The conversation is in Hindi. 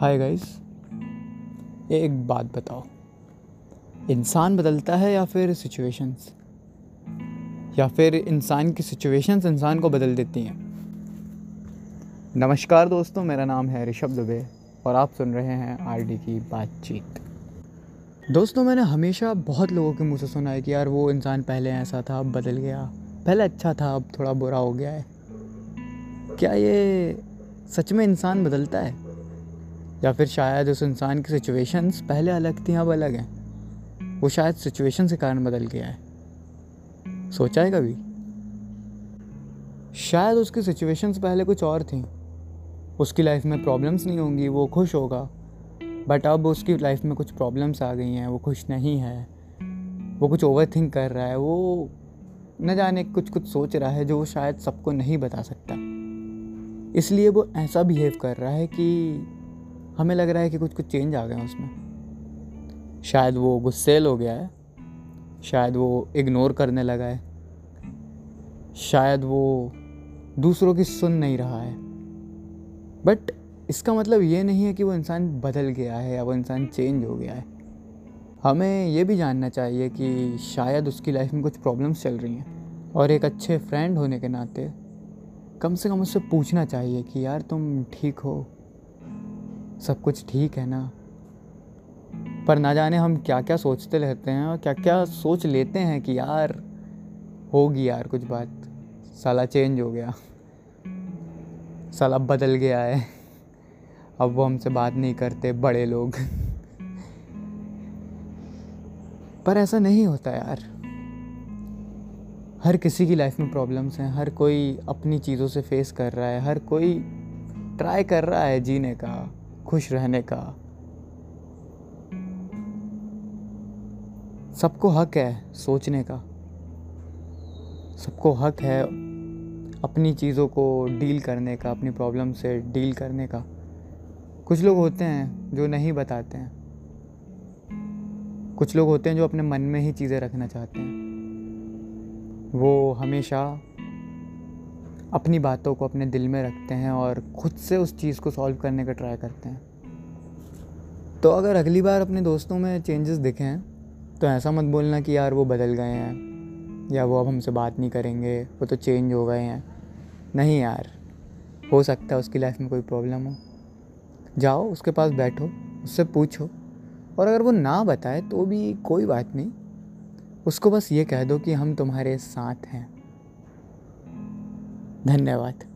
हाय गाइस एक बात बताओ। इंसान बदलता है या फिर सिचुएशंस या फिर इंसान की सिचुएशंस इंसान को बदल देती हैं? नमस्कार दोस्तों, मेरा नाम है ऋषभ दुबे और आप सुन रहे हैं आरडी की बातचीत। दोस्तों, मैंने हमेशा बहुत लोगों के मुँह से सुना है कि यार वो इंसान पहले ऐसा था, अब बदल गया। पहले अच्छा था, अब थोड़ा बुरा हो गया है। क्या ये सच में इंसान बदलता है? या फिर शायद उस इंसान की सिचुएशंस पहले अलग थी, अब अलग हैं। वो शायद सिचुएशन के कारण बदल गया है। सोचा है कभी? शायद उसकी सिचुएशंस पहले कुछ और थी। उसकी लाइफ में प्रॉब्लम्स नहीं होंगी, वो खुश होगा। बट अब उसकी लाइफ में कुछ प्रॉब्लम्स आ गई हैं, वो खुश नहीं है। वो कुछ ओवर थिंक कर रहा है, वो न जाने कुछ कुछ सोच रहा है जो वो शायद सबको नहीं बता सकता। इसलिए वो ऐसा बिहेव कर रहा है कि हमें लग रहा है कि कुछ कुछ चेंज आ गया उसमें। शायद वो गुस्सेल हो गया है। शायद वो इग्नोर करने लगा है। शायद वो दूसरों की सुन नहीं रहा है। बट इसका मतलब ये नहीं है कि वो इंसान बदल गया है या वो इंसान चेंज हो गया है। हमें ये भी जानना चाहिए कि शायद उसकी लाइफ में कुछ प्रॉब्लम्स चल रही हैं। और एक अच्छे फ्रेंड होने के नाते कम से कम उससे पूछना चाहिए कि यार तुम ठीक हो? सब कुछ ठीक है ना? पर ना जाने हम क्या क्या सोचते रहते हैं और क्या क्या सोच लेते हैं कि यार, होगी यार कुछ बात। साला चेंज हो गया। साला बदल गया है। अब वो हमसे बात नहीं करते, बड़े लोग। पर ऐसा नहीं होता यार। हर किसी की लाइफ में प्रॉब्लम्स हैं। हर कोई अपनी चीज़ों से फेस कर रहा है। हर कोई ट्राई कर रहा है जीने का। खुश रहने का। सबको हक है सोचने का। सबको हक है अपनी चीज़ों को डील करने का, अपनी प्रॉब्लम से डील करने का। कुछ लोग होते हैं जो नहीं बताते हैं। कुछ लोग होते हैं जो अपने मन में ही चीज़ें रखना चाहते हैं। वो हमेशा अपनी बातों को अपने दिल में रखते हैं और खुद से उस चीज़ को सॉल्व करने का ट्राई करते हैं। तो अगर अगली बार अपने दोस्तों में चेंजेस दिखें तो ऐसा मत बोलना कि यार वो बदल गए हैं, या वो अब हमसे बात नहीं करेंगे, वो तो चेंज हो गए हैं। नहीं यार, हो सकता है उसकी लाइफ में कोई प्रॉब्लम हो। जाओ, उसके पास बैठो, उससे पूछो, और अगर वो ना बताए तो भी कोई बात नहीं। उसको बस ये कह दो कि हम तुम्हारे साथ हैं। धन्यवाद।